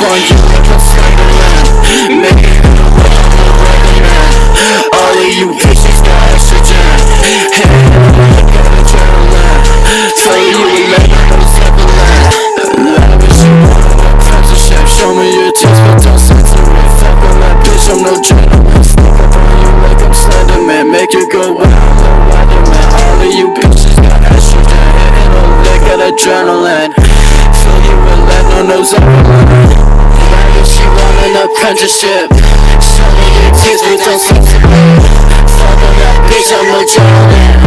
on you like I'm Slenderman Make it in the world, I'm a weatherman All of you bitches got estrogen Hey, I got adrenaline Tell you we let no Zeppelin Lavish, you want all types of shit Show me your tits, but don't Fuck on that bitch, I'm no gentleman Sneak up on you like I'm Slenderman Make you go wild, no Weatherman All of you bitches got estrogen Hitting a lick of adrenaline. You no in a your tears, don't seem to live Fuck on that bitch, I'm a journalist